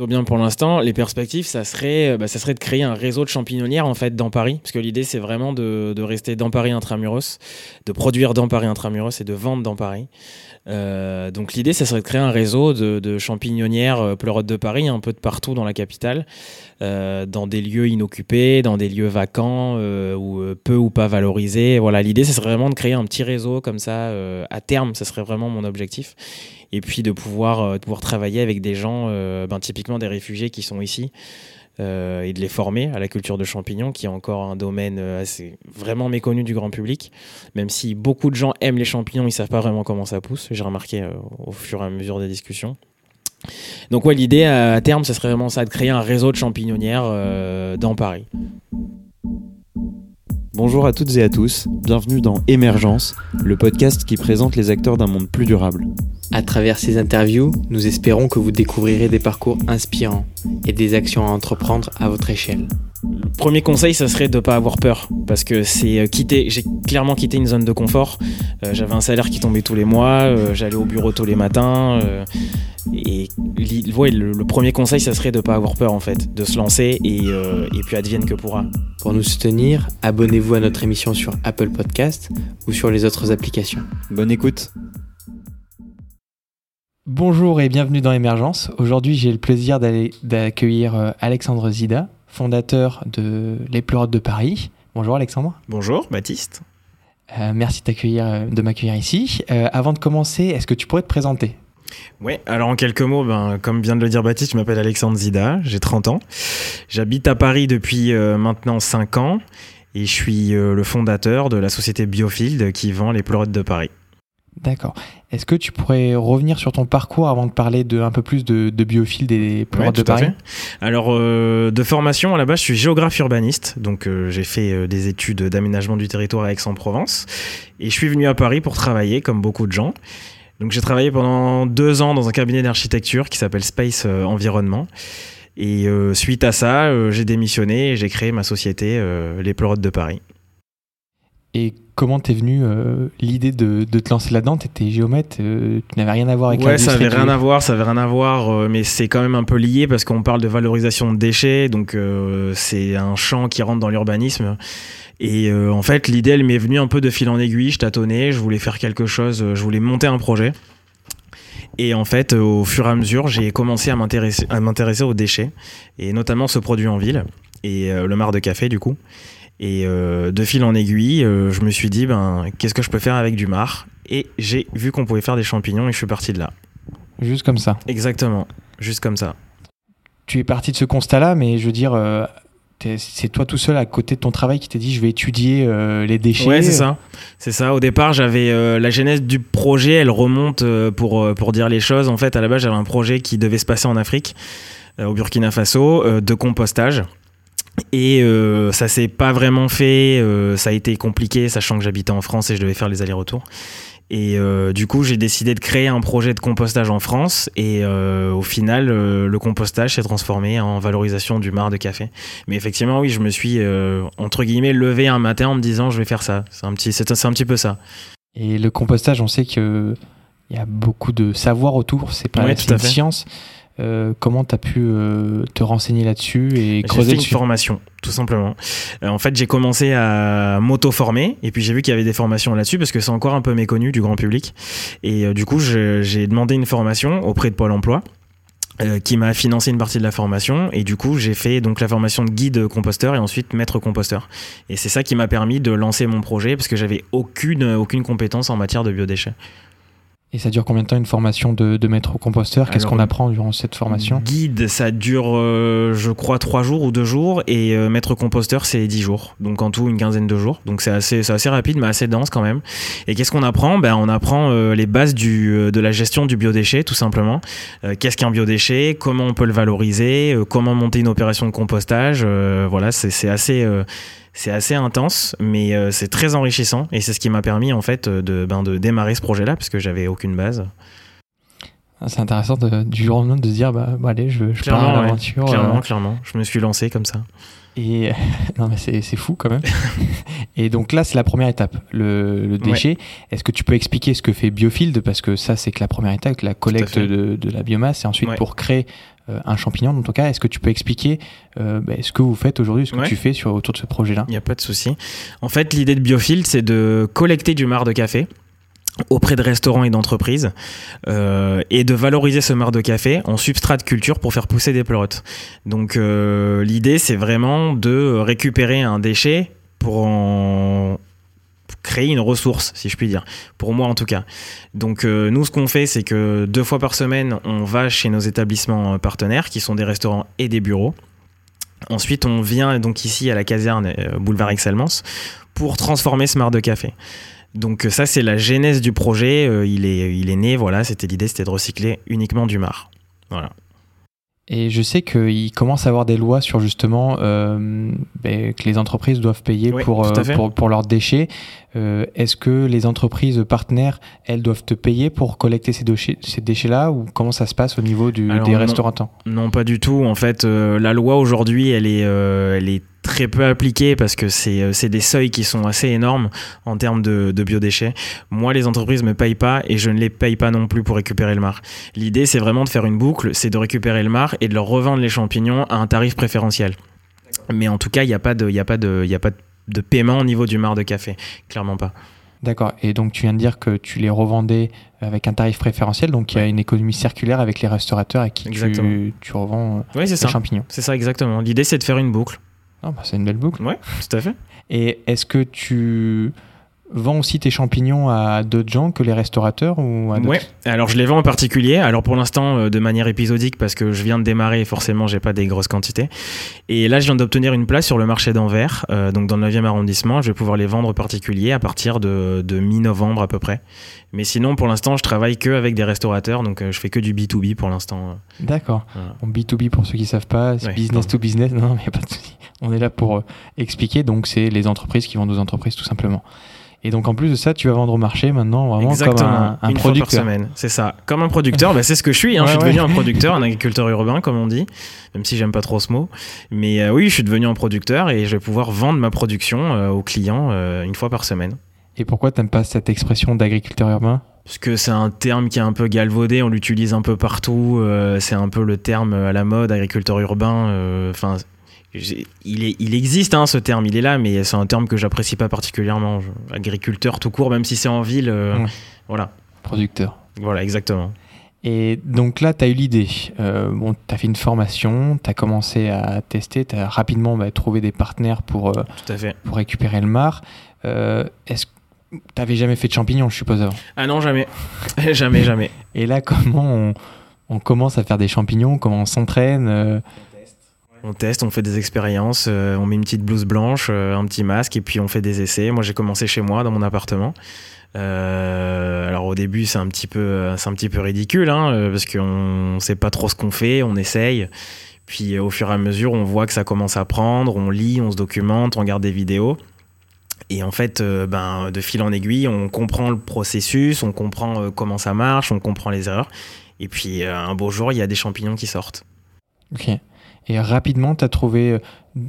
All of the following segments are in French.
Bien pour l'instant. Les perspectives, ça serait, bah, ça serait de créer un réseau de champignonnières en fait dans Paris, parce que l'idée c'est vraiment de, rester dans Paris intramuros, de produire dans Paris intramuros et de vendre dans Paris. Euh, donc l'idée, ça serait de créer un réseau de, champignonnières euh, pleurotes de Paris, un peu de partout dans la capitale, euh, dans des lieux inoccupés, dans des lieux vacants euh, ou euh, peu ou pas valorisés. Voilà, l'idée, ce serait vraiment de créer un petit réseau comme ça à terme. Ce serait vraiment mon objectif et puis de pouvoir, euh, de pouvoir travailler avec des gens, euh, ben, typiquement des réfugiés qui sont ici. Euh, et de les former à la culture de champignons, qui est encore un domaine assez vraiment méconnu du grand public. Même si beaucoup de gens aiment les champignons, ils savent pas vraiment comment ça pousse. J'ai remarqué au fur et à mesure des discussions. Donc ouais, l'idée à terme, ce serait vraiment ça, de créer un réseau de champignonnières dans Paris. Bonjour à toutes et à tous, bienvenue dans Émergence, le podcast qui présente les acteurs d'un monde plus durable. À travers ces interviews, nous espérons que vous découvrirez des parcours inspirants et des actions à entreprendre à votre échelle. Le premier conseil, ça serait de ne pas avoir peur, parce que c'est euh, quitter. J'ai clairement quitté une zone de confort. Euh, J'avais un salaire qui tombait tous les mois, euh, j'allais au bureau tous les matins. Euh, et ouais, le, le, premier conseil, ça serait de ne pas avoir peur en fait, de se lancer et, euh, et puis advienne que pourra. Pour nous soutenir, abonnez-vous à notre émission sur Apple Podcast ou sur les autres applications. Bonne écoute. Bonjour et bienvenue dans Émergence. Aujourd'hui, j'ai le plaisir d'accueillir euh, Alexandre Zida, fondateur de Les Pleurotes de Paris. Bonjour Alexandre. Bonjour Baptiste. Euh, merci de m'accueillir ici. Euh, avant de commencer, est-ce que tu pourrais te présenter? Oui, alors en quelques mots, ben, comme vient de le dire Baptiste, je m'appelle Alexandre Zida, j'ai 30 ans. J'habite à Paris depuis euh, maintenant 5 ans et je suis euh, le fondateur de la société Biofield qui vend les pleurotes de Paris. D'accord. Est-ce que tu pourrais revenir sur ton parcours avant de parler de, un peu plus de, de Biofield et des pleurotes ouais, de Paris? Alors, euh, de formation, à la base, je suis géographe urbaniste. Donc, euh, j'ai fait euh, des études d'aménagement du territoire à Aix-en-Provence. Et je suis venu à Paris pour travailler, comme beaucoup de gens. Donc j'ai travaillé pendant deux ans dans un cabinet d'architecture qui s'appelle Space euh, Environnement. Et euh, suite à ça, j'ai démissionné et j'ai créé ma société euh, Les Pleurotes de Paris. Et comment t'es venu euh, l'idée de, de, te lancer là-dedans? T'étais géomètre, euh, tu n'avais rien à voir avec Ouais, ça avait rien à voir, ça avait rien à voir, mais c'est quand même un peu lié parce qu'on parle de valorisation de déchets, donc c'est un champ qui rentre dans l'urbanisme. Et euh, en fait, l'idée, elle m'est venue un peu de fil en aiguille. Je tâtonnais, je voulais faire quelque chose, je voulais monter un projet. Et en fait, au fur et à mesure, j'ai commencé à m'intéresser, à m'intéresser aux déchets, et notamment ce produit en ville, et euh, le marc de café, du coup. Et euh, de fil en aiguille, euh, je me suis dit, ben, qu'est-ce que je peux faire avec du marc Et j'ai vu qu'on pouvait faire des champignons, et je suis parti de là. Juste comme ça Exactement, juste comme ça. Tu es parti de ce constat-là, mais je veux dire, euh, c'est toi tout seul à côté de ton travail qui t'es dit je vais étudier les déchets. Ouais, c'est ça. C'est ça. Au départ, j'avais la genèse du projet, elle remonte pour pour dire les choses. En fait, à la base, j'avais un projet qui devait se passer en Afrique, au Burkina Faso, de compostage. Et euh, ça s'est pas vraiment fait. ça a été compliqué, sachant que j'habitais en France et je devais faire les allers-retours. Et euh, du coup, j'ai décidé de créer un projet de compostage en France. Et euh, au final, euh, le compostage s'est transformé en valorisation du marc de café. Mais effectivement, oui, je me suis, entre guillemets, levé un matin en me disant, je vais faire ça. C'est un petit, c'est, un petit peu ça. Et le compostage, on sait qu'il y a beaucoup de savoir autour. C'est pas ouais, une science. Euh, comment tu as pu euh, te renseigner là-dessus et creuser J'ai fait dessus? une formation, tout simplement. Euh, en fait, j'ai commencé à m'auto-former et puis j'ai vu qu'il y avait des formations là-dessus parce que c'est encore un peu méconnu du grand public. Et du coup, j'ai demandé une formation auprès de Pôle emploi. Qui m'a financé une partie de la formation et du coup j'ai fait donc la formation de guide composteur et ensuite maître composteur et c'est ça qui m'a permis de lancer mon projet parce que j'avais aucune aucune compétence en matière de biodéchets et ça dure combien de temps une formation de, de maître composteur? Qu'est-ce qu'on apprend durant cette formation? Guide, ça dure, euh, je crois, trois jours ou deux jours. Et euh, maître composteur, c'est dix jours. Donc en tout, une quinzaine de jours. Donc c'est assez, assez rapide, mais assez dense quand même. Et qu'est-ce qu'on apprend? Ben, On apprend euh, les bases du, de la gestion du biodéchet, tout simplement. Euh, qu'est-ce qu'un biodéchet? Comment on peut le valoriser? Euh, Comment monter une opération de compostage? Euh, Voilà, c'est assez c'est assez intense, mais euh, c'est très enrichissant et c'est ce qui m'a permis en fait de, ben, de démarrer ce projet-là parce que j'avais aucune base. C'est intéressant de, du jour au lendemain de se dire bah, bah allez je, je pars à ouais, l'aventure. clairement, euh, clairement. Je me suis lancé comme ça. Et non mais c'est c'est fou quand même. et donc là c'est la première étape, le, le déchet. Ouais. Est-ce que tu peux expliquer ce que fait Biofield? Parce que ça c'est que la première étape, la collecte de, de, la biomasse et ensuite Ouais. pour créer un champignon en tout cas. Est-ce que tu peux expliquer bah, ce que vous faites aujourd'hui, ce que tu fais sur, autour de ce projet-là? Il n'y a pas de souci. En fait, l'idée de Biofield, c'est de collecter du marc de café auprès de restaurants et d'entreprises euh, et de valoriser ce marc de café en substrat de culture pour faire pousser des pleurotes. Donc euh, l'idée c'est vraiment de récupérer un déchet pour en créer une ressource, si je puis dire, pour moi en tout cas. Donc euh, nous, ce qu'on fait, c'est que deux fois par semaine, on va chez nos établissements partenaires, qui sont des restaurants et des bureaux. Ensuite, on vient donc ici à la caserne boulevard Excellence pour transformer ce marc de café. Donc ça, c'est la genèse du projet. Euh, il, est, il est né, voilà, c'était l'idée, c'était de recycler uniquement du mar. Voilà. Et je sais qu'il commence à avoir des lois sur justement euh, ben, que les entreprises doivent payer pour, euh, pour, pour, leurs déchets. Est-ce que les entreprises partenaires, elles doivent te payer pour collecter ces, déchets, ces déchets-là ou comment ça se passe au niveau du, des restaurants Non, pas du tout. En fait, la loi aujourd'hui, elle est, elle est très peu appliqué parce que euh, c'est des seuils qui sont assez énormes en termes de, de, biodéchets. Moi, les entreprises me payent pas et je ne les paye pas non plus pour récupérer le mar. L'idée, c'est vraiment de faire une boucle, c'est de récupérer le mar et de leur revendre les champignons à un tarif préférentiel. Mais en tout cas, il n'y a pas de, il a pas de, il a pas de paiement au niveau du mar de café, clairement pas. D'accord. Et donc, tu viens de dire que tu les revendais avec un tarif préférentiel. Donc, il y a une économie circulaire avec les restaurateurs à qui tu, tu, revends euh, oui, les ça. champignons. C'est ça, exactement. L'idée, c'est de faire une boucle. Bah, c'est une belle boucle. Ouais, tout à fait. Et est-ce que tu vends aussi tes champignons à d'autres gens que les restaurateurs ou à Ouais, alors je les vends en particulier. Alors pour l'instant, euh, de manière épisodique parce que je viens de démarrer et forcément, j'ai pas des grosses quantités. Et là, je viens d'obtenir une place sur le marché d'Anvers, euh, donc dans le 9e arrondissement. Je vais pouvoir les vendre en particulier à partir de, de mi-novembre à peu près. Mais sinon, pour l'instant, je travaille que avec des restaurateurs, donc euh, je fais que du B2B pour l'instant. D'accord. B2B, pour ceux qui savent pas, c'est business to business. Non, mais pas de souci. On est là pour euh, expliquer. Donc, c'est les entreprises qui vendent aux entreprises, tout simplement. Et donc en plus de ça, tu vas vendre au marché maintenant vraiment Exactement. comme un, un Une producteur. Fois par semaine, c'est ça. Comme un producteur, bah, c'est ce que je suis. Hein. je suis devenu un producteur, un agriculteur urbain, comme on dit, même si j'aime pas trop ce mot. Mais euh, oui, je suis devenu un producteur et je vais pouvoir vendre ma production euh, aux clients une fois par semaine. Et pourquoi t'aimes pas cette expression d'agriculteur urbain? Parce que c'est un terme qui est un peu galvaudé, on l'utilise un peu partout, c'est un peu le terme à la mode, agriculteur urbain. Enfin, il, est, il existe hein, ce terme, il est là, mais c'est un terme que j'apprécie pas particulièrement. agriculteur tout court, même si c'est en ville, euh, voilà. Producteur. Voilà, exactement. Et donc là, tu as eu l'idée. Euh, bon, tu as fait une formation, tu as commencé à tester, tu as rapidement bah, trouvé des partenaires pour, euh, Tout à fait. pour récupérer le mar. Est-ce tu jamais fait de champignons, je suppose, avant Ah non, jamais. jamais, jamais. Et là, comment on, on, commence à faire des champignons? Comment on s'entraîne on teste, on fait des expériences, euh, on met une petite blouse blanche, euh, un petit masque et puis on fait des essais. Moi j'ai commencé chez moi dans mon appartement. Euh, alors au début c'est un petit peu, c'est un petit peu ridicule hein, parce qu'on sait pas trop ce qu'on fait, on essaye. Puis au fur et à mesure on voit que ça commence à prendre, on lit, on se documente, on regarde des vidéos. Et en fait, ben, de fil en aiguille, on comprend le processus, on comprend comment ça marche, on comprend les erreurs. Et puis un beau jour, il y a des champignons qui sortent. Ok. Et rapidement, tu as trouvé euh,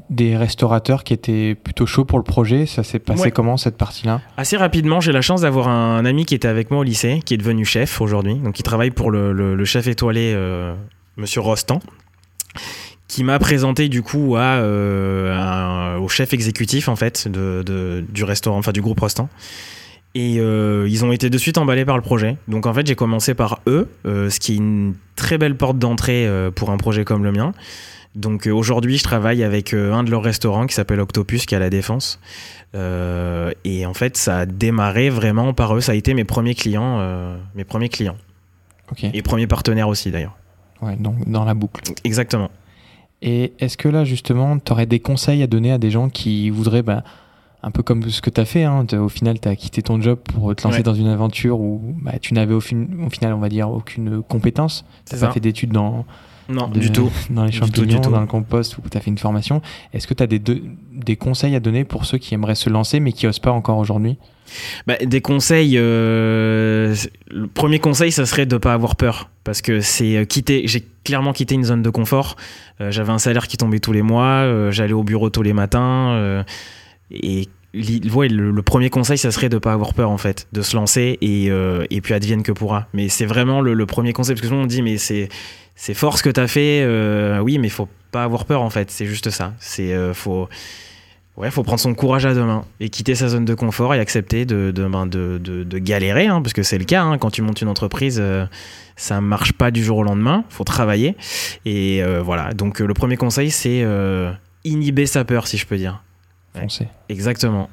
des restaurateurs qui étaient plutôt chauds pour le projet. Ça s'est passé comment cette partie-là? Assez rapidement, j'ai la chance d'avoir un ami qui était avec moi au lycée, qui est devenu chef aujourd'hui. Donc, il travaille pour le, chef étoilé, euh, Monsieur Rostand, qui m'a présenté du coup à, euh, au chef exécutif en fait de, du restaurant, enfin du groupe Rostand. Et ils ont été de suite emballés par le projet. Donc en fait, j'ai commencé par eux, ce qui est une très belle porte d'entrée pour un projet comme le mien. Donc euh, aujourd'hui, je travaille avec euh, un de leurs restaurants qui s'appelle Octopus, qui est à la Défense. Euh, et en fait, ça a démarré vraiment par eux. Ça a été mes premiers clients, mes premiers clients. Et premiers partenaires aussi d'ailleurs. Ouais, donc dans la boucle. Exactement. Et est-ce que là, justement, tu aurais des conseils à donner à des gens qui voudraient, bah, un peu comme ce que tu as fait, hein, au final, tu as quitté ton job pour te lancer dans une aventure où bah, tu n'avais au, au, final, on va dire, aucune compétence. Tu n'as pas fait d'études dans, non, du tout. Dans les champignons, dans le compost, où tu as fait une formation. Est-ce que tu as des, des conseils à donner pour ceux qui aimeraient se lancer mais qui n'osent pas encore aujourd'hui? Bah, Des conseils. Euh, le premier conseil, ça serait de ne pas avoir peur. Parce que c'est euh, quitter. J'ai clairement quitté une zone de confort. Euh, j'avais un salaire qui tombait tous les mois. J'allais au bureau tous les matins. et le, premier conseil, ça serait de pas avoir peur en fait, de se lancer et, et puis advienne que pourra. Mais c'est vraiment le, premier conseil parce que tout le monde dit mais c'est c'est fort ce que tu as fait, oui, mais il faut pas avoir peur en fait, c'est juste ça. C'est faut Ouais, faut prendre son courage à deux mains et quitter sa zone de confort et accepter de, de, ben, de, de galérer, hein, parce que c'est le cas. Hein, quand tu montes une entreprise, euh, ça marche pas du jour au lendemain. Faut travailler. Et euh, voilà. Donc euh, le premier conseil, c'est inhiber sa peur, si je peux dire. Foncer. Exactement.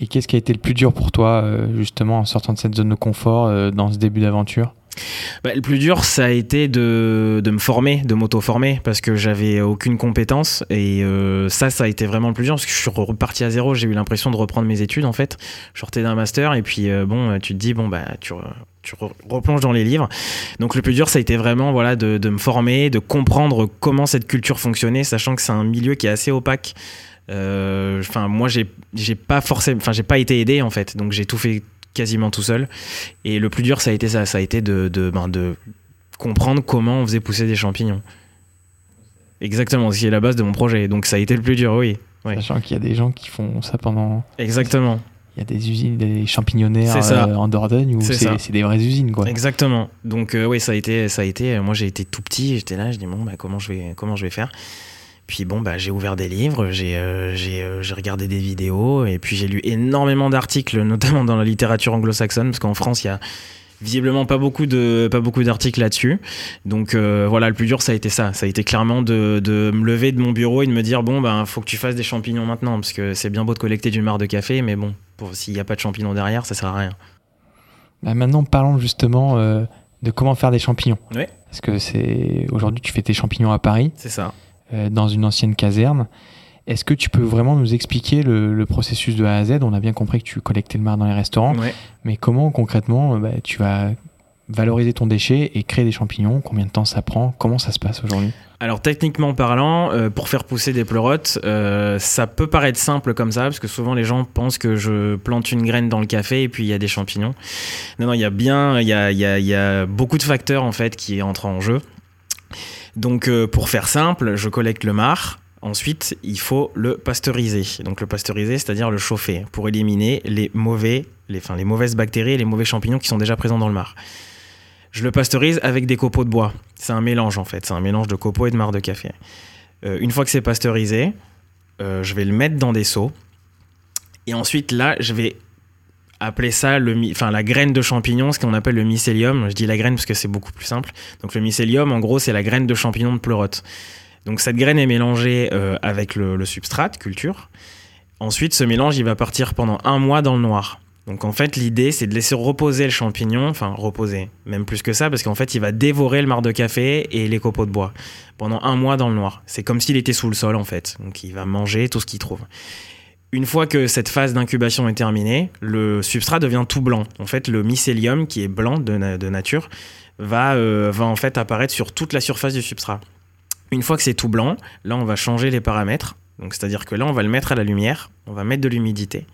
Et qu'est-ce qui a été le plus dur pour toi, justement, en sortant de cette zone de confort dans ce début d'aventure? Bah, le plus dur, ça a été de, de me former, de m'auto-former, parce que j'avais aucune compétence. Et euh, ça, ça a été vraiment le plus dur, parce que je suis reparti à zéro. J'ai eu l'impression de reprendre mes études, en fait. Je sortais d'un master, et puis, euh, bon, tu te dis, bon, bah, tu, tu replonges dans les livres. Donc, le plus dur, ça a été vraiment voilà, de, de me former, de comprendre comment cette culture fonctionnait, sachant que c'est un milieu qui est assez opaque. Euh, enfin, moi, j'ai pas forcément, enfin, j'ai pas été aidé, en fait. Donc, j'ai tout fait quasiment tout seul. Et le plus dur, ça a été ça, ça a été de, de, ben, de comprendre comment on faisait pousser des champignons. Exactement, ce qui est la base de mon projet. Donc ça a été le plus dur, oui. Sachant qu'il y a des gens qui font ça pendant. Exactement. Il y a des usines, des champignonnaires euh, en Dordogne où c'est des vraies usines, quoi. Exactement. Donc euh, oui, ça a été, ça a été. Moi, j'ai été tout petit, j'étais là, je dis bon, bah, comment je vais, comment je vais faire? Puis bon, bah, j'ai ouvert des livres, j'ai euh, euh, j'ai regardé des vidéos, et puis j'ai lu énormément d'articles, notamment dans la littérature anglo-saxonne, parce qu'en France, il y a visiblement pas beaucoup de pas beaucoup d'articles là-dessus. Donc euh, voilà, le plus dur ça a été ça, ça a été clairement de, de, me lever de mon bureau et de me dire bon ben faut que tu fasses des champignons maintenant parce que c'est bien beau de collecter du marc de café, mais bon s'il n'y a pas de champignons derrière, ça sert à rien. Bah maintenant parlons justement de comment faire des champignons. Oui. Parce que c'est aujourd'hui tu fais tes champignons à Paris. C'est ça. Euh, dans une ancienne caserne. Est-ce que tu peux vraiment nous expliquer le, processus de A à Z? On a bien compris que tu collectais le mar dans les restaurants, mais comment concrètement euh, bah, tu vas valoriser ton déchet et créer des champignons? Combien de temps ça prend? Comment ça se passe aujourd'hui? Alors techniquement parlant, euh, pour faire pousser des pleurotes, ça peut paraître simple comme ça, parce que souvent les gens pensent que je plante une graine dans le café et puis il y a des champignons. Non, non, il y a bien, il y a, y a, beaucoup de facteurs en fait qui entrent en jeu. Donc euh, pour faire simple, je collecte le marc. Ensuite, il faut le pasteuriser. Donc le pasteuriser, c'est-à-dire le chauffer pour éliminer les mauvais, les, les mauvaises bactéries et les mauvais champignons qui sont déjà présents dans le marc. Je le pasteurise avec des copeaux de bois. C'est un mélange en fait, c'est un mélange de copeaux et de marc de café. Euh, une fois que c'est pasteurisé, euh, je vais le mettre dans des seaux. Et ensuite là, je vais appeler ça le, enfin, la graine de champignon, ce qu'on appelle le mycélium. Je dis la graine parce que c'est beaucoup plus simple. Donc le mycélium, en gros, c'est la graine de champignon de pleurote. Donc cette graine est mélangée euh, avec le, le, substrat, culture. Ensuite, ce mélange, il va partir pendant un mois dans le noir. Donc en fait, l'idée, c'est de laisser reposer le champignon, enfin reposer, même plus que ça, parce qu'en fait, il va dévorer le marc de café et les copeaux de bois pendant un mois dans le noir. C'est comme s'il était sous le sol, en fait. Donc il va manger tout ce qu'il trouve. Une fois que cette phase d'incubation est terminée, le substrat devient tout blanc. En fait, le mycélium, qui est blanc de, nature, va, euh, va en fait apparaître sur toute la surface du substrat. Une fois que c'est tout blanc, là, on va changer les paramètres. Donc, c'est-à-dire que là, on va le mettre à la lumière, on va mettre de l'humidité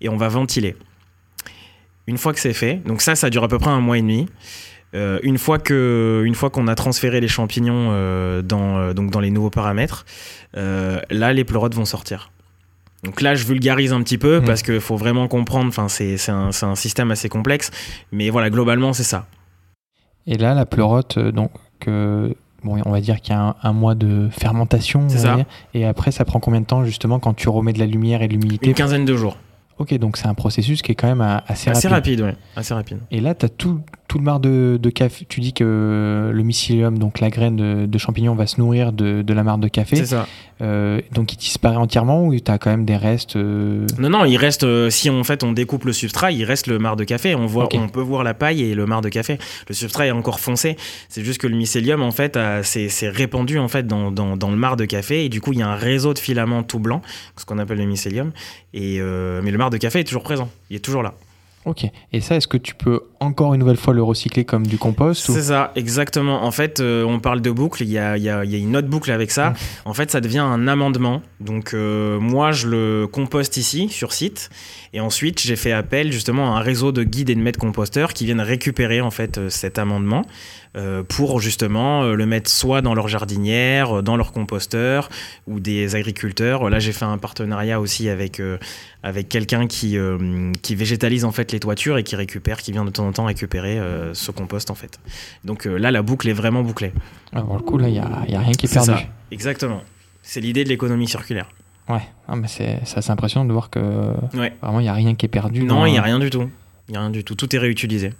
et on va ventiler. Une fois que c'est fait, donc ça, ça dure à peu près un mois et demi. Euh, une fois qu'on a transféré les champignons euh, dans, donc dans les nouveaux paramètres, là, les pleurotes vont sortir. Donc là, je vulgarise un petit peu mmh. parce qu'il faut vraiment comprendre. Enfin, c'est un, un, système assez complexe, mais voilà, globalement, c'est ça. Et là, la pleurote, euh, donc, bon, on va dire qu'il y a un, mois de fermentation. C'est ça. Et après, ça prend combien de temps justement quand tu remets de la lumière et de l'humidité Une quinzaine de jours. Ok, donc c'est un processus qui est quand même assez, assez rapide. rapide. Assez rapide. Et là, tu as tout, tout le marc de, café. Tu dis que le mycélium, donc la graine de, de champignon, va se nourrir de, de la marc de café. C'est ça. Euh, donc il disparaît entièrement ou tu as quand même des restes euh Non, non, il reste, euh, si en fait on découpe le substrat, il reste le marc de café. On, voit, on peut voir la paille et le marc de café. Le substrat est encore foncé. C'est juste que le mycélium, en fait, c'est répandu en fait dans, dans, dans, le marc de café. Et du coup, il y a un réseau de filaments tout blanc, ce qu'on appelle le mycélium. Et, mais le marc de café est toujours présent. Il est toujours là. Ok. Et ça, est-ce que tu peux encore une nouvelle fois le recycler comme du compost C'est ça, exactement. En fait, euh, on parle de boucle, il y a, y a, une autre boucle avec ça. Mmh. En fait, ça devient un amendement. Donc, euh, moi, je le composte ici, sur site. Et ensuite, j'ai fait appel justement à un réseau de guides et de maîtres composteurs qui viennent récupérer en fait euh, cet amendement pour justement le mettre soit dans leur jardinière, dans leur composteur ou des agriculteurs. Là, j'ai fait un partenariat aussi avec, avec quelqu'un qui, qui végétalise en fait les toitures et qui récupère, qui vient de temps en temps récupérer ce compost en fait. Donc là, la boucle est vraiment bouclée. Alors, le coup, là, il n'y a, y a rien qui est perdu. Ça. Exactement. C'est l'idée de l'économie circulaire. Ouais, ah, mais c'est assez impressionnant de voir que vraiment il n'y a rien qui est perdu. Non, il n'y a rien du tout. Il n'y a rien du tout. Tout est réutilisé.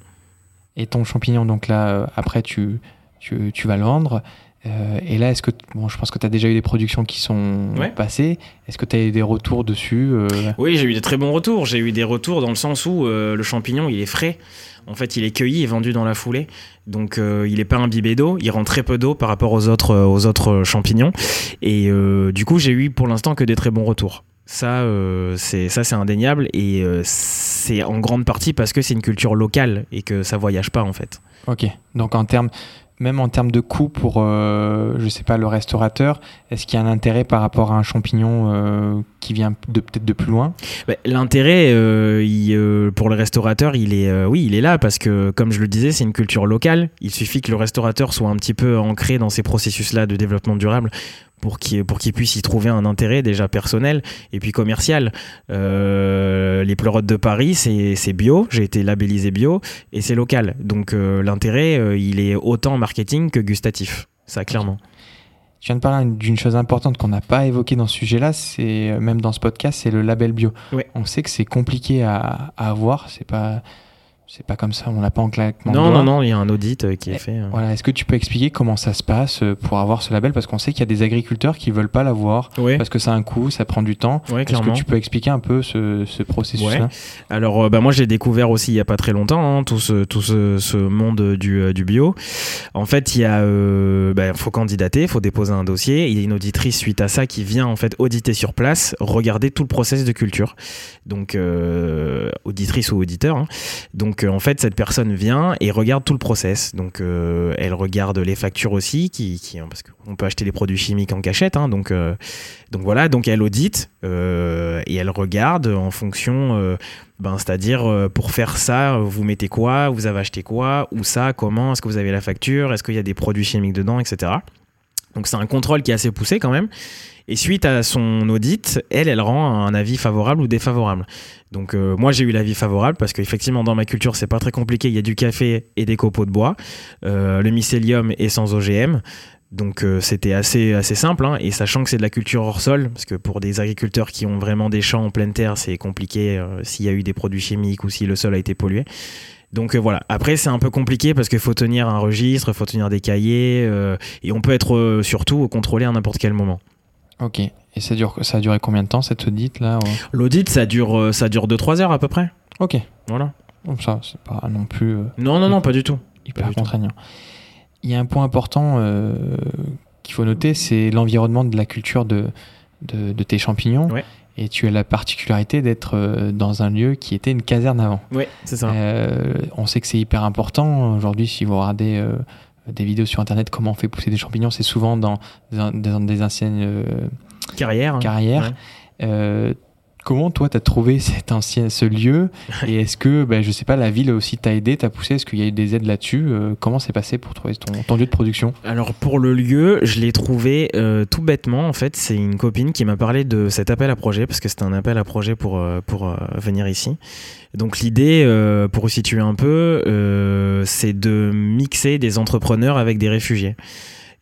Et ton champignon, donc là, euh, après, tu, tu, tu, vas le vendre. Euh, et là, est-ce que. Bon, je pense que tu as déjà eu des productions qui sont passées. Est-ce que tu as eu des retours dessus euh? Oui, j'ai eu des très bons retours. J'ai eu des retours dans le sens où le champignon, il est frais. En fait, il est cueilli et vendu dans la foulée. Donc, il n'est pas imbibé d'eau. Il rend très peu d'eau par rapport aux autres, aux autres champignons. Et du coup, j'ai eu pour l'instant que des très bons retours. Ça, c'est ça, c'est indéniable et c'est en grande partie parce que c'est une culture locale et que ça voyage pas en fait. Ok. Donc en termes même en termes de coût pour, euh, je sais pas, le restaurateur, est-ce qu'il y a un intérêt par rapport à un champignon euh, qui vient de peut-être de plus loin? Bah, L'intérêt euh, pour le restaurateur, il est, oui, il est là parce que, comme je le disais, c'est une culture locale. Il suffit que le restaurateur soit un petit peu ancré dans ces processus-là de développement durable pour qu'il pour puisse y trouver un intérêt déjà personnel et puis commercial. Euh, les pleurotes de Paris, c'est bio, j'ai été labellisé bio et c'est local. Donc euh, l'intérêt, euh, il est autant marketing que gustatif, ça clairement. Tu viens de parler d'une chose importante qu'on n'a pas évoquée dans ce sujet-là, c'est même dans ce podcast, c'est le label bio. On sait que c'est compliqué à, à avoir, c'est pas c'est pas comme ça, on l'a pas en claquement. Non, non, non, il y a un audit euh, qui est fait. Euh. Voilà, est-ce que tu peux expliquer comment ça se passe euh, pour avoir ce label? Parce qu'on sait qu'il y a des agriculteurs qui veulent pas l'avoir parce que ça a un coût, ça prend du temps. est-ce que tu peux expliquer un peu ce, ce processus-là? Alors, bah, moi, j'ai découvert aussi il y a pas très longtemps hein, tout, ce, tout ce, ce monde du, du, bio. En fait, il y a, bah, faut candidater, faut déposer un dossier. Il y a une auditrice suite à ça qui vient en fait auditer sur place, regarder tout le process de culture. Donc, auditrice ou auditeur. Hein. Donc en fait, cette personne vient et regarde tout le process. Donc, euh, elle regarde les factures aussi, qui, parce qu'on peut acheter des produits chimiques en cachette. Hein. donc, euh, donc voilà, donc elle audite euh, et elle regarde en fonction. Ben, c'est-à-dire pour faire ça, vous mettez quoi, vous avez acheté quoi, où ça, comment, est-ce que vous avez la facture, est-ce qu'il y a des produits chimiques dedans, etc. Donc c'est un contrôle qui est assez poussé quand même. Et suite à son audit, elle, elle rend un avis favorable ou défavorable. Donc euh, moi j'ai eu l'avis favorable parce qu'effectivement dans ma culture c'est pas très compliqué, il y a du café et des copeaux de bois, euh, le mycélium est sans OGM, donc euh, c'était assez, assez simple, hein. et sachant que c'est de la culture hors sol, parce que pour des agriculteurs qui ont vraiment des champs en pleine terre, c'est compliqué s'il y a eu des produits chimiques ou si le sol a été pollué. Donc voilà. Après, c'est un peu compliqué parce qu'il faut tenir un registre, il faut tenir des cahiers, et on peut être surtout contrôlé à n'importe quel moment. Ok. Et ça, dure, ça a duré combien de temps cette audit là L'audit, ça dure, euh, ça dure 2-3 heures à peu près. Ok. Voilà. Donc ça, c'est pas non plus. Euh, non, non, non, pas du tout. Hyper contraignant. Il y a un point important euh, qu'il faut noter, c'est l'environnement de la culture de, de, tes champignons. Ouais. Et tu as la particularité d'être dans un lieu qui était une caserne avant. Oui, c'est ça. on sait que c'est hyper important. Aujourd'hui, si vous regardez des vidéos sur internet comment on fait pousser des champignons, c'est souvent dans, des anciennes euh, carrières. carrières. Euh, comment toi tu as trouvé cet ancien ce lieu et est-ce que ben, je sais pas la ville aussi t'a aidé, t'a poussé, est-ce qu'il y a eu des aides là-dessus? Euh, Comment c'est passé pour trouver ton, lieu de production? Alors pour le lieu, je l'ai trouvé tout bêtement en fait, c'est une copine qui m'a parlé de cet appel à projet parce que c'était un appel à projet pour pour venir ici. Donc l'idée, euh, pour situer un peu, euh, c'est de mixer des entrepreneurs avec des réfugiés.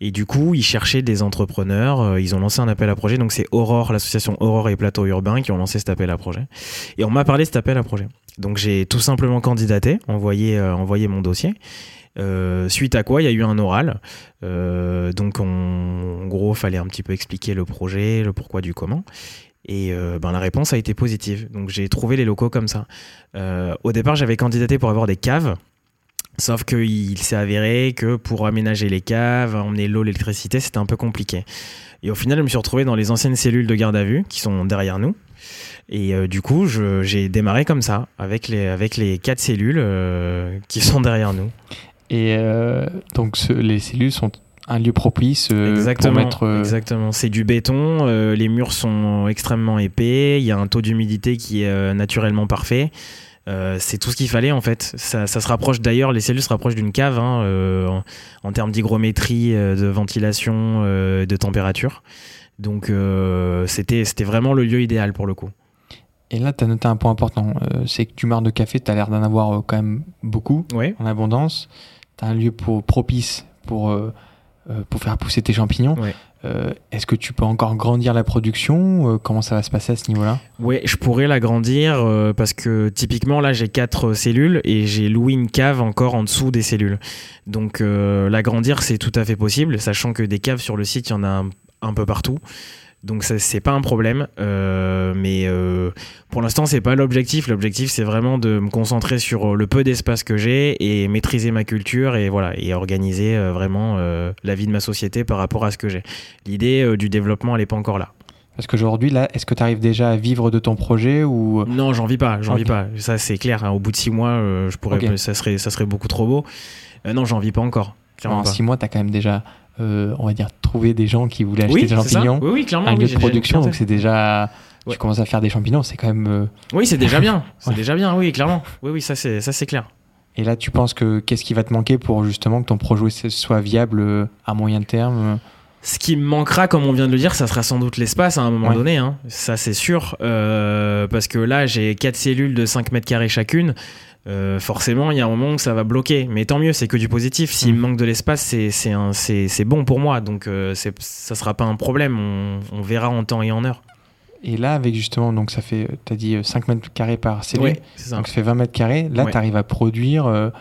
Et du coup, ils cherchaient des entrepreneurs. Euh, ils ont lancé un appel à projet. Donc c'est Aurore, l'association Aurore et Plateau Urbain qui ont lancé cet appel à projet. Et on m'a parlé de cet appel à projet. Donc j'ai tout simplement candidaté, envoyé, envoyé mon dossier. suite à quoi il y a eu un oral. donc en gros, fallait un petit peu expliquer le projet, le pourquoi du comment. Et euh, ben, la réponse a été positive. Donc j'ai trouvé les locaux comme ça. Euh, au départ, j'avais candidaté pour avoir des caves. Sauf qu'il s'est avéré que pour aménager les caves, emmener l'eau, l'électricité, c'était un peu compliqué. Et au final, je me suis retrouvé dans les anciennes cellules de garde à vue qui sont derrière nous. Et euh, du coup, j'ai démarré comme ça, avec les, avec les quatre cellules qui sont derrière nous. Et donc, les cellules sont un lieu propice euh, exactement, pour mettre. Euh, exactement. C'est du béton. les murs sont extrêmement épais. Il y a un taux d'humidité qui est naturellement parfait. C'est tout ce qu'il fallait en fait. Ça, se rapproche d'ailleurs, les cellules se rapprochent d'une cave hein, en, termes d'hygrométrie, de ventilation, de température. Donc c'était vraiment le lieu idéal pour le coup. Et là, tu as noté un point important, c'est que du marc de café, tu as l'air d'en avoir quand même beaucoup, en abondance. Tu as un lieu pour, propice pour, pour faire pousser tes champignons. Euh, est-ce que tu peux encore grandir la production euh, Comment ça va se passer à ce niveau-là? Oui, je pourrais l'agrandir euh, parce que typiquement là j'ai quatre cellules et j'ai loué une cave encore en dessous des cellules. Donc l'agrandir c'est tout à fait possible, sachant que des caves sur le site il y en a un peu partout. Donc c'est pas un problème, euh, mais euh, pour l'instant c'est pas l'objectif. L'objectif c'est vraiment de me concentrer sur le peu d'espace que j'ai et maîtriser ma culture et voilà et organiser euh, vraiment la vie de ma société par rapport à ce que j'ai. L'idée du développement elle est pas encore là. Parce qu'aujourd'hui, là, est-ce que tu arrives déjà à vivre de ton projet ou Non, j'en vis pas, j'en vis pas. Ça, c'est clair. Hein. au bout de six mois, je pourrais, ça serait, ça serait beaucoup trop beau. non, j'en vis pas encore. En six mois, tu as quand même déjà euh, on va dire, trouver des gens qui voulaient acheter des champignons. Oui, oui, clairement. Un lieu de production, donc c'est déjà. Tu commences à faire des champignons, c'est quand même. Euh, oui, c'est déjà bien. C'est déjà bien, oui, clairement. Oui, oui, ça c'est ça c'est clair. Et là, tu penses que qu'est-ce qui va te manquer pour justement que ton projet soit viable euh, à moyen terme ce qui me manquera, comme on vient de le dire, ça sera sans doute l'espace à un moment donné. Hein. Ça, c'est sûr. parce que là, j'ai quatre cellules de 5 mètres carrés chacune. Euh, forcément, il y a un moment où ça va bloquer. Mais tant mieux, c'est que du positif. S'il me mm. manque de l'espace, c'est bon pour moi. Donc, euh, ça sera pas un problème. On, verra en temps et en heure. Et là, avec justement, donc ça fait, tu as dit 5 euh, mètres carrés par cellule. donc ça fait 20 mètres carrés. Là, tu arrives à produire.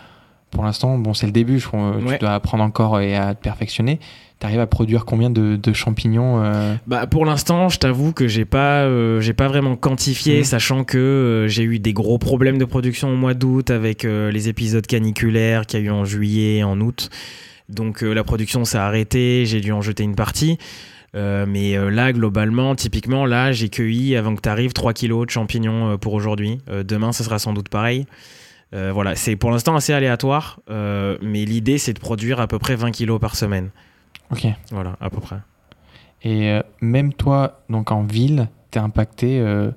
Pour l'instant, bon, c'est le début. Je, tu dois apprendre encore et à te perfectionner. T'arrives à produire combien de, champignons euh? Bah, Pour l'instant, je t'avoue que j'ai pas, euh, j'ai pas vraiment quantifié, mmh. sachant que euh, j'ai eu des gros problèmes de production au mois d'août avec les épisodes caniculaires qu'il y a eu en juillet et en août. Donc la production s'est arrêtée, j'ai dû en jeter une partie. mais là, globalement, typiquement, là, j'ai cueilli avant que tu arrives 3 kilos de champignons pour aujourd'hui. demain, ce sera sans doute pareil. Voilà, c'est pour l'instant assez aléatoire, mais l'idée, c'est de produire à peu près 20 kilos par semaine. Ok. Voilà, à peu près. Et euh, même toi, donc en ville, tu es impacté euh,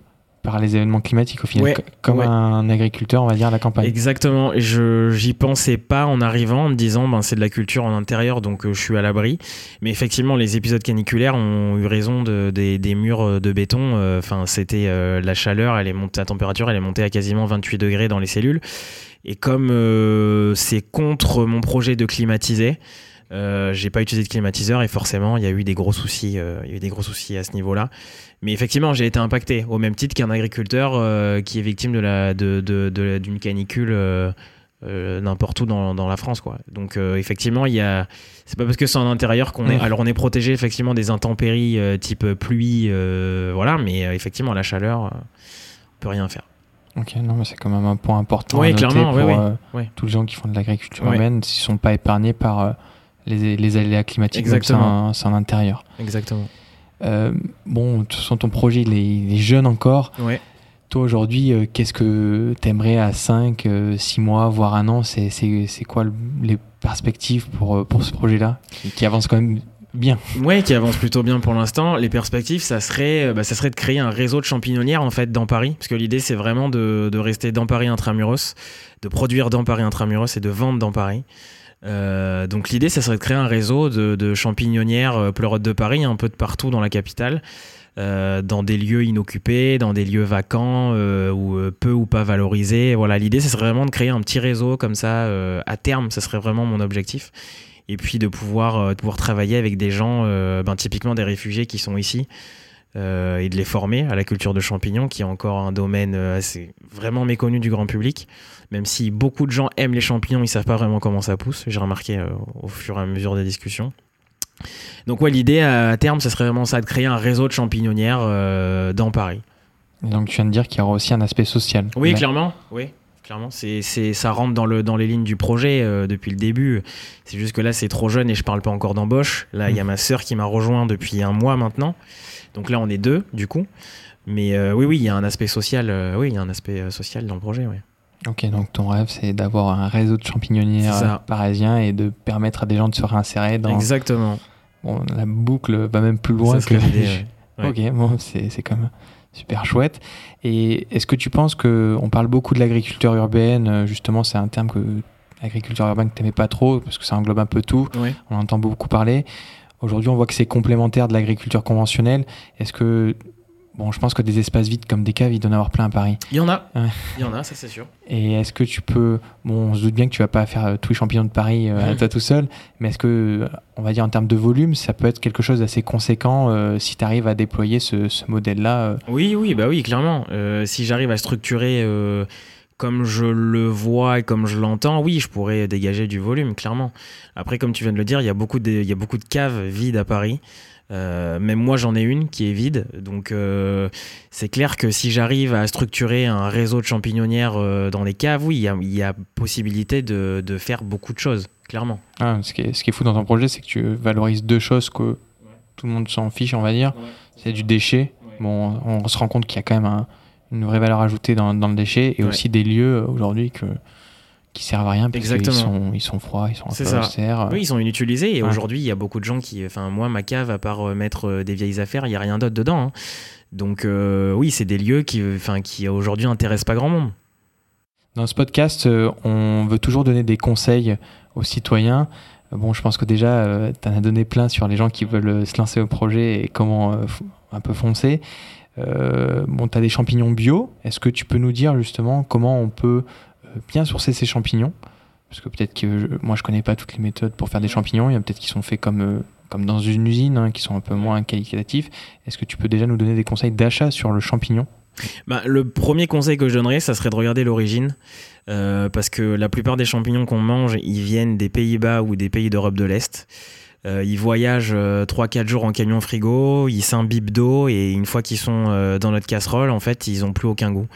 par les événements climatiques au final, comme un agriculteur, on va dire, à la campagne. Exactement. Et je j'y pensais pas en arrivant, en me disant, ben, c'est de la culture en intérieur, donc euh, je suis à l'abri. Mais effectivement, les épisodes caniculaires ont eu raison de, des, des murs de béton. Enfin, c'était la chaleur, elle est montée, la température, elle est montée à quasiment 28 degrés dans les cellules. Et comme c'est contre mon projet de climatiser, euh, j'ai pas utilisé de climatiseur et forcément il y a eu des gros soucis, euh, il y a eu des gros soucis à ce niveau-là. Mais effectivement, j'ai été impacté au même titre qu'un agriculteur euh, qui est victime de la de, de, d'une canicule n'importe où dans, dans, la France quoi. Donc effectivement, il y a c'est pas parce que c'est en intérieur qu'on est alors on est protégé effectivement des intempéries type pluie voilà, mais effectivement la chaleur on peut rien faire. Ok, non, mais c'est quand même un point important oui, clairement, pour oui, tous les gens qui font de l'agriculture humaine, s'ils sont pas épargnés par les, les aléas climatiques, c'est en, intérieur. Exactement. Euh, bon, façon, ton projet, il est, jeune encore. Ouais. Toi, aujourd'hui, euh, qu'est-ce que tu aimerais à 5, 6 euh, mois, voire un an? C'est quoi les perspectives pour, pour ce projet-là qui, avance quand même bien? Ouais, qui avance plutôt bien pour l'instant. Les perspectives, ça serait, bah, ça serait de créer un réseau de champignonnières en fait dans Paris, parce que l'idée c'est vraiment de, de, rester dans Paris intramuros, de produire dans Paris intramuros et de vendre dans Paris. Euh, donc l'idée, ça serait de créer un réseau de, champignonnières euh, pleurotes de Paris, un peu de partout dans la capitale, euh, dans des lieux inoccupés, dans des lieux vacants ou peu ou pas valorisés. Voilà, l'idée, ça serait vraiment de créer un petit réseau comme ça à terme. Ça serait vraiment mon objectif. Et puis de pouvoir, de pouvoir travailler avec des gens, ben, typiquement des réfugiés qui sont ici. et de les former à la culture de champignons, qui est encore un domaine assez vraiment méconnu du grand public. Même si beaucoup de gens aiment les champignons, ils savent pas vraiment comment ça pousse. J'ai remarqué euh, au fur et à mesure des discussions. Donc ouais, l'idée à terme, ce serait vraiment ça, de créer un réseau de champignonnières euh, dans Paris. donc tu viens de dire qu'il y aura aussi un aspect social. Oui, clairement. Oui, clairement. C'est, ça rentre dans, le, dans les lignes du projet euh, depuis le début. C'est juste que là, c'est trop jeune et je parle pas encore d'embauche. Là, il y a mm. ma sœur qui m'a rejoint depuis un mois maintenant. Donc là, on est deux, du coup. Mais oui, oui, il y a un aspect social. oui, il y a un aspect social dans le projet. Ok, donc ton rêve, c'est d'avoir un réseau de champignonnières parisiens et de permettre à des gens de se réinsérer dans. Exactement. Bon, la boucle va même plus loin que. Ok, bon, c'est comme super chouette. Et est-ce que tu penses que on parle beaucoup de l'agriculture urbaine, justement, c'est un terme que l'agriculture urbaine que t'aimais pas trop parce que ça englobe un peu tout. On entend beaucoup parler. Aujourd'hui, on voit que c'est complémentaire de l'agriculture conventionnelle. Est-ce que Bon, je pense que des espaces vides comme des caves, il doit en avoir plein à Paris. Il y en a. Il y en a, ça c'est sûr. Et est-ce que tu peux. Bon, on se doute bien que tu vas pas faire euh, tous les champignons de Paris euh, toi tout seul, mais est-ce que, euh, on va dire en termes de volume, ça peut être quelque chose d'assez conséquent si tu arrives à déployer ce, modèle-là Oui, oui, bah oui, clairement. si j'arrive à structurer comme je le vois et comme je l'entends, oui, je pourrais dégager du volume, clairement. Après, comme tu viens de le dire, il y a beaucoup de, il y a beaucoup de caves vides à Paris. Euh, même moi, j'en ai une qui est vide. Donc, euh, c'est clair que si j'arrive à structurer un réseau de champignonnières euh, dans les caves, oui, il y, a possibilité de, faire beaucoup de choses, clairement. Ah, ce, qui est, ce, qui est, fou dans ton projet, c'est que tu valorises deux choses que tout le monde s'en fiche, on va dire. C'est du déchet. Bon, on se rend compte qu'il y a quand même une vraie valeur ajoutée dans, dans le déchet et aussi des lieux aujourd'hui que qui servent à rien parce qu'ils sont, ils sont froids, ils sont un peu. Oui, ils sont inutilisés et aujourd'hui, il y a beaucoup de gens qui. Enfin, moi, ma cave, à part euh, mettre euh, des vieilles affaires, il n'y a rien d'autre dedans. Hein. Donc, euh, oui, c'est des lieux qui, enfin, qui aujourd'hui n'intéressent pas grand monde. Dans ce podcast, on veut toujours donner des conseils aux citoyens. Bon, je pense que déjà, tu en as donné plein sur les gens qui veulent se lancer au projet et comment un peu foncer. bon, tu as des champignons bio. Est-ce que tu peux nous dire justement comment on peut bien sourcer ces champignons. Parce que peut-être que moi je connais pas toutes les méthodes pour faire des champignons. Il y a peut-être qui sont faits comme, euh, comme dans une usine, hein, qui sont un peu moins qualitatifs. Est-ce que tu peux déjà nous donner des conseils d'achat sur le champignon? Bah, le premier conseil que je donnerais, ça serait de regarder l'origine. Euh, parce que la plupart des champignons qu'on mange, ils viennent des Pays-Bas ou des pays d'Europe de l'Est. Euh, ils voyagent 3-4 jours en camion frigo, ils s'imbibent d'eau et une fois qu'ils sont dans notre casserole, en fait, ils n'ont plus aucun goût.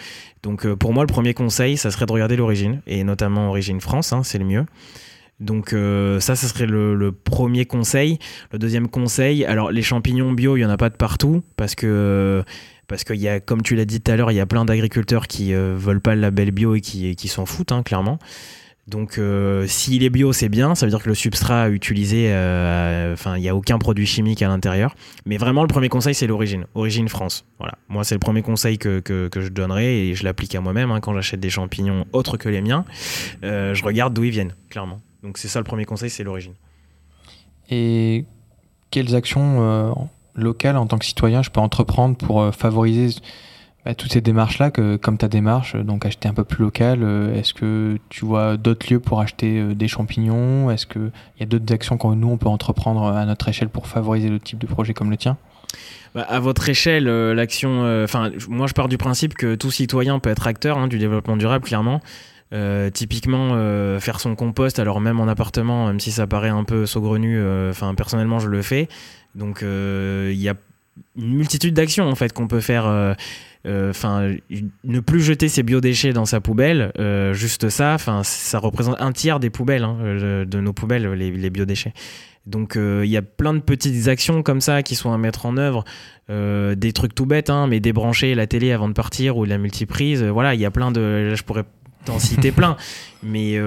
Donc euh, pour moi, le premier conseil, ça serait de regarder l'origine, et notamment Origine France, hein, c'est le mieux. Donc euh, ça, ça serait le, premier conseil. Le deuxième conseil, alors les champignons bio, il n'y en a pas de partout, parce que parce qu'il y a, comme tu l'as dit tout à l'heure, il y a plein d'agriculteurs qui ne euh, veulent pas le label bio et qui, qui s'en foutent, hein, clairement. Donc, euh, s'il est bio, c'est bien. Ça veut dire que le substrat utilisé, euh, enfin, il n'y a aucun produit chimique à l'intérieur. Mais vraiment, le premier conseil, c'est l'origine. Origine France. Voilà. Moi, c'est le premier conseil que, que, je donnerai et je l'applique à moi-même hein, quand j'achète des champignons autres que les miens. Euh, je regarde d'où ils viennent, clairement. Donc, c'est ça le premier conseil, c'est l'origine. Et quelles actions locales en tant que citoyen je peux entreprendre pour favoriser bah, toutes ces démarches-là, comme ta démarche, donc acheter un peu plus local, euh, est-ce que tu vois d'autres lieux pour acheter euh, des champignons? Est-ce qu'il y a d'autres actions que nous, on peut entreprendre à notre échelle pour favoriser le type de projet comme le tien? Bah, à votre échelle, euh, l'action. Enfin, moi, je pars du principe que tout citoyen peut être acteur hein, du développement durable, clairement. typiquement, faire son compost, alors même en appartement, même si ça paraît un peu saugrenu, personnellement, je le fais. Donc, il y a une multitude d'actions en fait qu'on peut faire euh, enfin, ne plus jeter ses biodéchets dans sa poubelle, euh, juste ça, enfin, ça représente un tiers des poubelles, hein, euh, de nos poubelles, les, biodéchets. Donc il y a plein de petites actions comme ça qui sont à mettre en œuvre, des trucs tout bêtes, hein, mais débrancher la télé avant de partir ou la multiprise, voilà, il y a plein de, je pourrais t'en citer plein, mais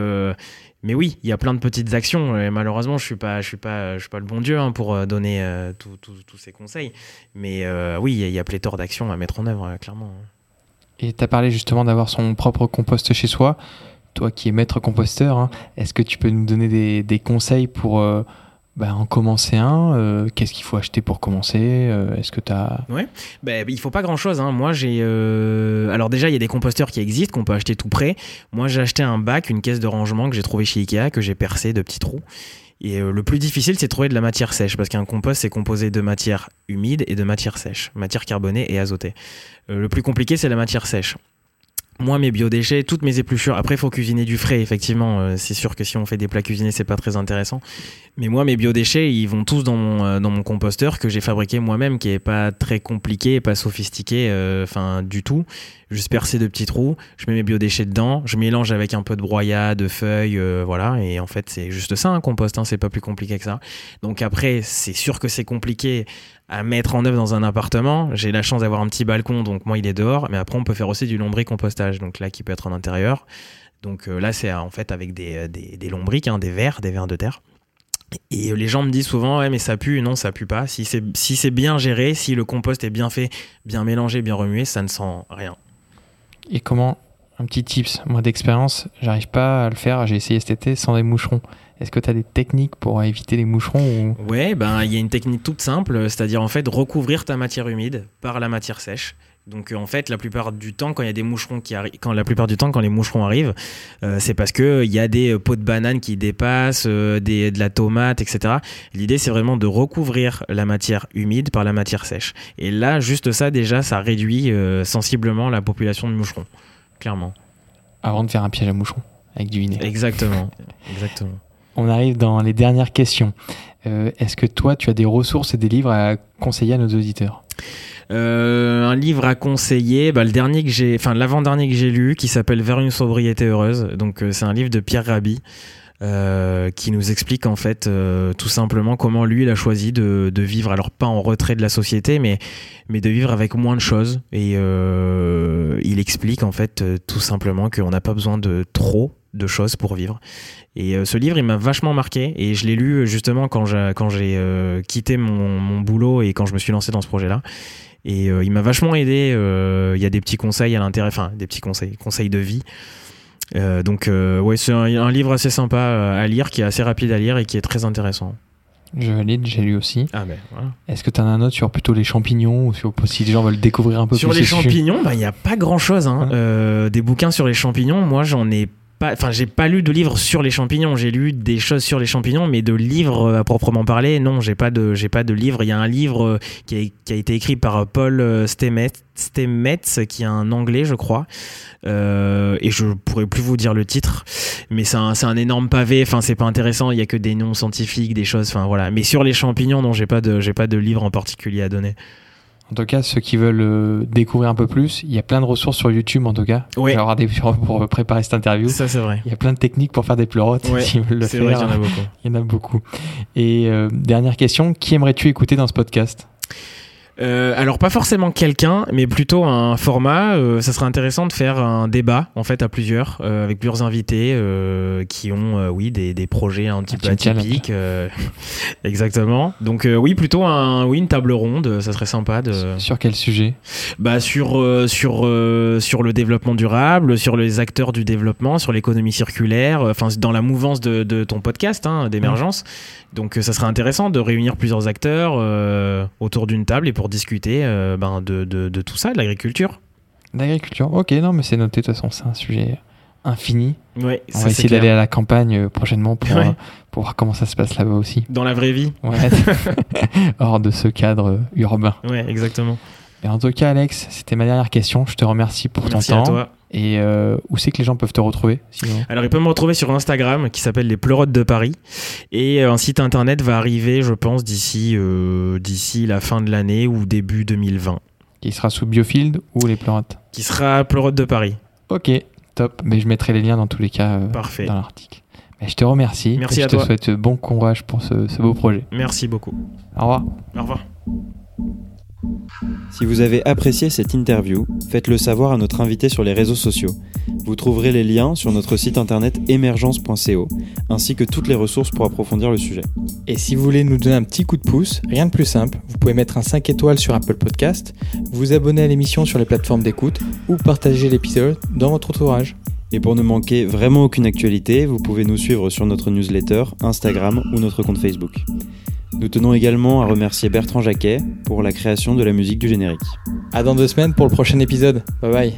mais oui, il y a plein de petites actions. Et malheureusement, je suis suis pas, le bon Dieu hein, pour euh, donner euh, tous ces conseils. Mais euh, oui, il y, a pléthore d'actions à mettre en œuvre, clairement. Hein. Et tu as parlé justement d'avoir son propre compost chez soi. Toi qui es maître composteur, hein, est-ce que tu peux nous donner des conseils pour bah, en commencer un, euh, qu'est-ce qu'il faut acheter pour commencer euh, Est-ce que tu as... Ouais, il faut pas grand-chose. Hein. Moi, j'ai... Euh, alors déjà, il y a des composteurs qui existent, qu'on peut acheter tout près. Moi, j'ai acheté un bac, une caisse de rangement que j'ai trouvé chez Ikea, que j'ai percé de petits trous. Et le plus difficile, c'est de trouver de la matière sèche, parce qu'un compost, c'est composé de matière humide et de matière sèche, matière carbonée et azotée. le plus compliqué, c'est la matière sèche moi mes biodéchets, toutes mes épluchures. Après, il faut cuisiner du frais, effectivement. Euh, c'est sûr que si on fait des plats cuisinés, c'est pas très intéressant. Mais moi, mes biodéchets, ils vont tous dans mon, euh, dans mon composteur que j'ai fabriqué moi-même, qui est pas très compliqué, pas sophistiqué, euh, enfin du tout. Juste percer de petits trous, je mets mes biodéchets dedans, je mélange avec un peu de broyat, de feuilles, voilà. Et en fait, c'est juste ça un compost. Hein, c'est pas plus compliqué que ça. Donc après, c'est sûr que c'est compliqué à mettre en œuvre dans un appartement. J'ai la chance d'avoir un petit balcon, donc moi il est dehors, mais après on peut faire aussi du lombricompostage, donc là qui peut être en intérieur. Donc euh, là c'est en fait avec des, euh, des, des lombriques, hein, des vers, des vers de terre. Et les gens me disent souvent, ouais, mais ça pue. Non, ça pue pas. Si c'est si bien géré, si le compost est bien fait, bien mélangé, bien remué, ça ne sent rien. Et comment un petit tips, moi d'expérience, j'arrive pas à le faire. J'ai essayé cet été sans des moucherons. Est-ce que tu as des techniques pour éviter les moucherons ou... Ouais, ben il y a une technique toute simple, c'est-à-dire en fait recouvrir ta matière humide par la matière sèche. Donc en fait, la plupart du temps, quand il y a des moucherons qui arrivent, quand la plupart du temps, quand les moucherons arrivent, euh, c'est parce que il y a des euh, pots de banane qui dépassent, euh, des, de la tomate, etc. L'idée, c'est vraiment de recouvrir la matière humide par la matière sèche. Et là, juste ça, déjà, ça réduit sensiblement la population de moucherons, clairement. Avant de faire un piège à moucherons avec du vinaigre. Exactement, exactement. On arrive dans les dernières questions. Est-ce que toi, tu as des ressources et des livres à conseiller à nos auditeurs euh, un livre à conseiller, bah, le dernier que l'avant-dernier que j'ai lu, qui s'appelle Vers une sobriété heureuse. Euh, c'est un livre de Pierre Rabhi. Euh, qui nous explique en fait tout simplement comment lui il a choisi de, vivre alors pas en retrait de la société mais mais de vivre avec moins de choses et il explique en fait tout simplement qu'on n'a pas besoin de trop de choses pour vivre et ce livre il m'a vachement marqué et je l'ai lu justement quand j'ai quand j'ai quitté mon, mon boulot et quand je me suis lancé dans ce projet là et euh, il m'a vachement aidé. Euh, il y a des petits conseils à l'intérêt, enfin des petits conseils, conseils de vie. Euh, donc ouais, c'est un, livre assez sympa à lire, qui est assez rapide à lire et qui est très intéressant. Je valide, j'ai lu aussi. Ah ben, voilà. Est-ce que tu as un autre sur plutôt les champignons ou sur, si les gens veulent découvrir un peu sur plus Sur les champignons, bah, il n'y a pas grand-chose. Hein. des bouquins sur les champignons, moi j'en ai enfin j'ai pas lu de livres sur les champignons. J'ai lu des choses sur les champignons mais de livres euh, à proprement parler non j'ai pas de j'ai pas de livre. Il y a un livre euh, qui a, été écrit par Paul euh, Stemets, Stemets qui est un anglais je crois. Euh, et je pourrais plus vous dire le titre mais c'est un, un énorme pavé. Enfin c'est pas intéressant. Il y a que des noms scientifiques des choses. Enfin voilà. Mais sur les champignons non j'ai pas de j'ai pas de livre en particulier à donner en tout cas, ceux qui veulent euh, découvrir un peu plus, il y a plein de ressources sur YouTube en tout cas. Oui. J'ai regardé pour préparer cette interview. Ça, c'est vrai. Il y a plein de techniques pour faire des pleurotes. Ouais, c'est vrai qu'il y en a beaucoup. Il y en a beaucoup. Et euh, dernière question, qui aimerais-tu écouter dans ce podcast? Euh, alors pas forcément quelqu'un, mais plutôt un format. Euh, ça serait intéressant de faire un débat en fait à plusieurs, euh, avec plusieurs invités euh, qui ont, oui, des, des, projets un petit peu atypiques. exactement. Donc oui, plutôt un, oui, une table ronde. Ça serait sympa de. Sur quel sujet? Bah sur sur sur le développement durable, sur les acteurs du développement, sur l'économie circulaire. Enfin dans la mouvance de, de ton podcast hein, d'émergence. Donc ça serait intéressant de réunir plusieurs acteurs autour d'une table et pour discuter euh, ben, de, de, tout ça, de l'agriculture. L'agriculture, ok, non, mais c'est noté, de toute façon, c'est un sujet infini. Ouais, On va essayer d'aller à la campagne euh, prochainement pour, euh, pour, voir comment ça se passe là-bas aussi. Dans la vraie vie. Ouais. Hors de ce cadre urbain. Ouais, exactement. Et en tout cas, Alex, c'était ma dernière question. Je te remercie pour ton temps. À toi. Et euh, où c'est que les gens peuvent te retrouver Alors ils peuvent me retrouver sur Instagram qui s'appelle les Pleurotes de Paris et euh, un site internet va arriver je pense d'ici euh, d'ici la fin de l'année ou début 2020. Qui sera sous Biofield ou les Pleurotes? Qui sera Pleurotes de Paris. Ok, top. Mais je mettrai les liens dans tous les cas Parfait. dans l'article. je te remercie. Merci et à je te souhaite bon courage pour ce, ce beau projet. Merci beaucoup. Au revoir. Au revoir. Si vous avez apprécié cette interview, faites-le savoir à notre invité sur les réseaux sociaux. Vous trouverez les liens sur notre site internet émergence.co, ainsi que toutes les ressources pour approfondir le sujet. Et si vous voulez nous donner un petit coup de pouce, rien de plus simple, vous pouvez mettre un 5 étoiles sur Apple Podcast, vous abonner à l'émission sur les plateformes d'écoute ou partager l'épisode dans votre entourage. Et pour ne manquer vraiment aucune actualité, vous pouvez nous suivre sur notre newsletter, Instagram ou notre compte Facebook. Nous tenons également à remercier Bertrand Jacquet pour la création de la musique du générique. À dans deux semaines pour le prochain épisode. Bye bye.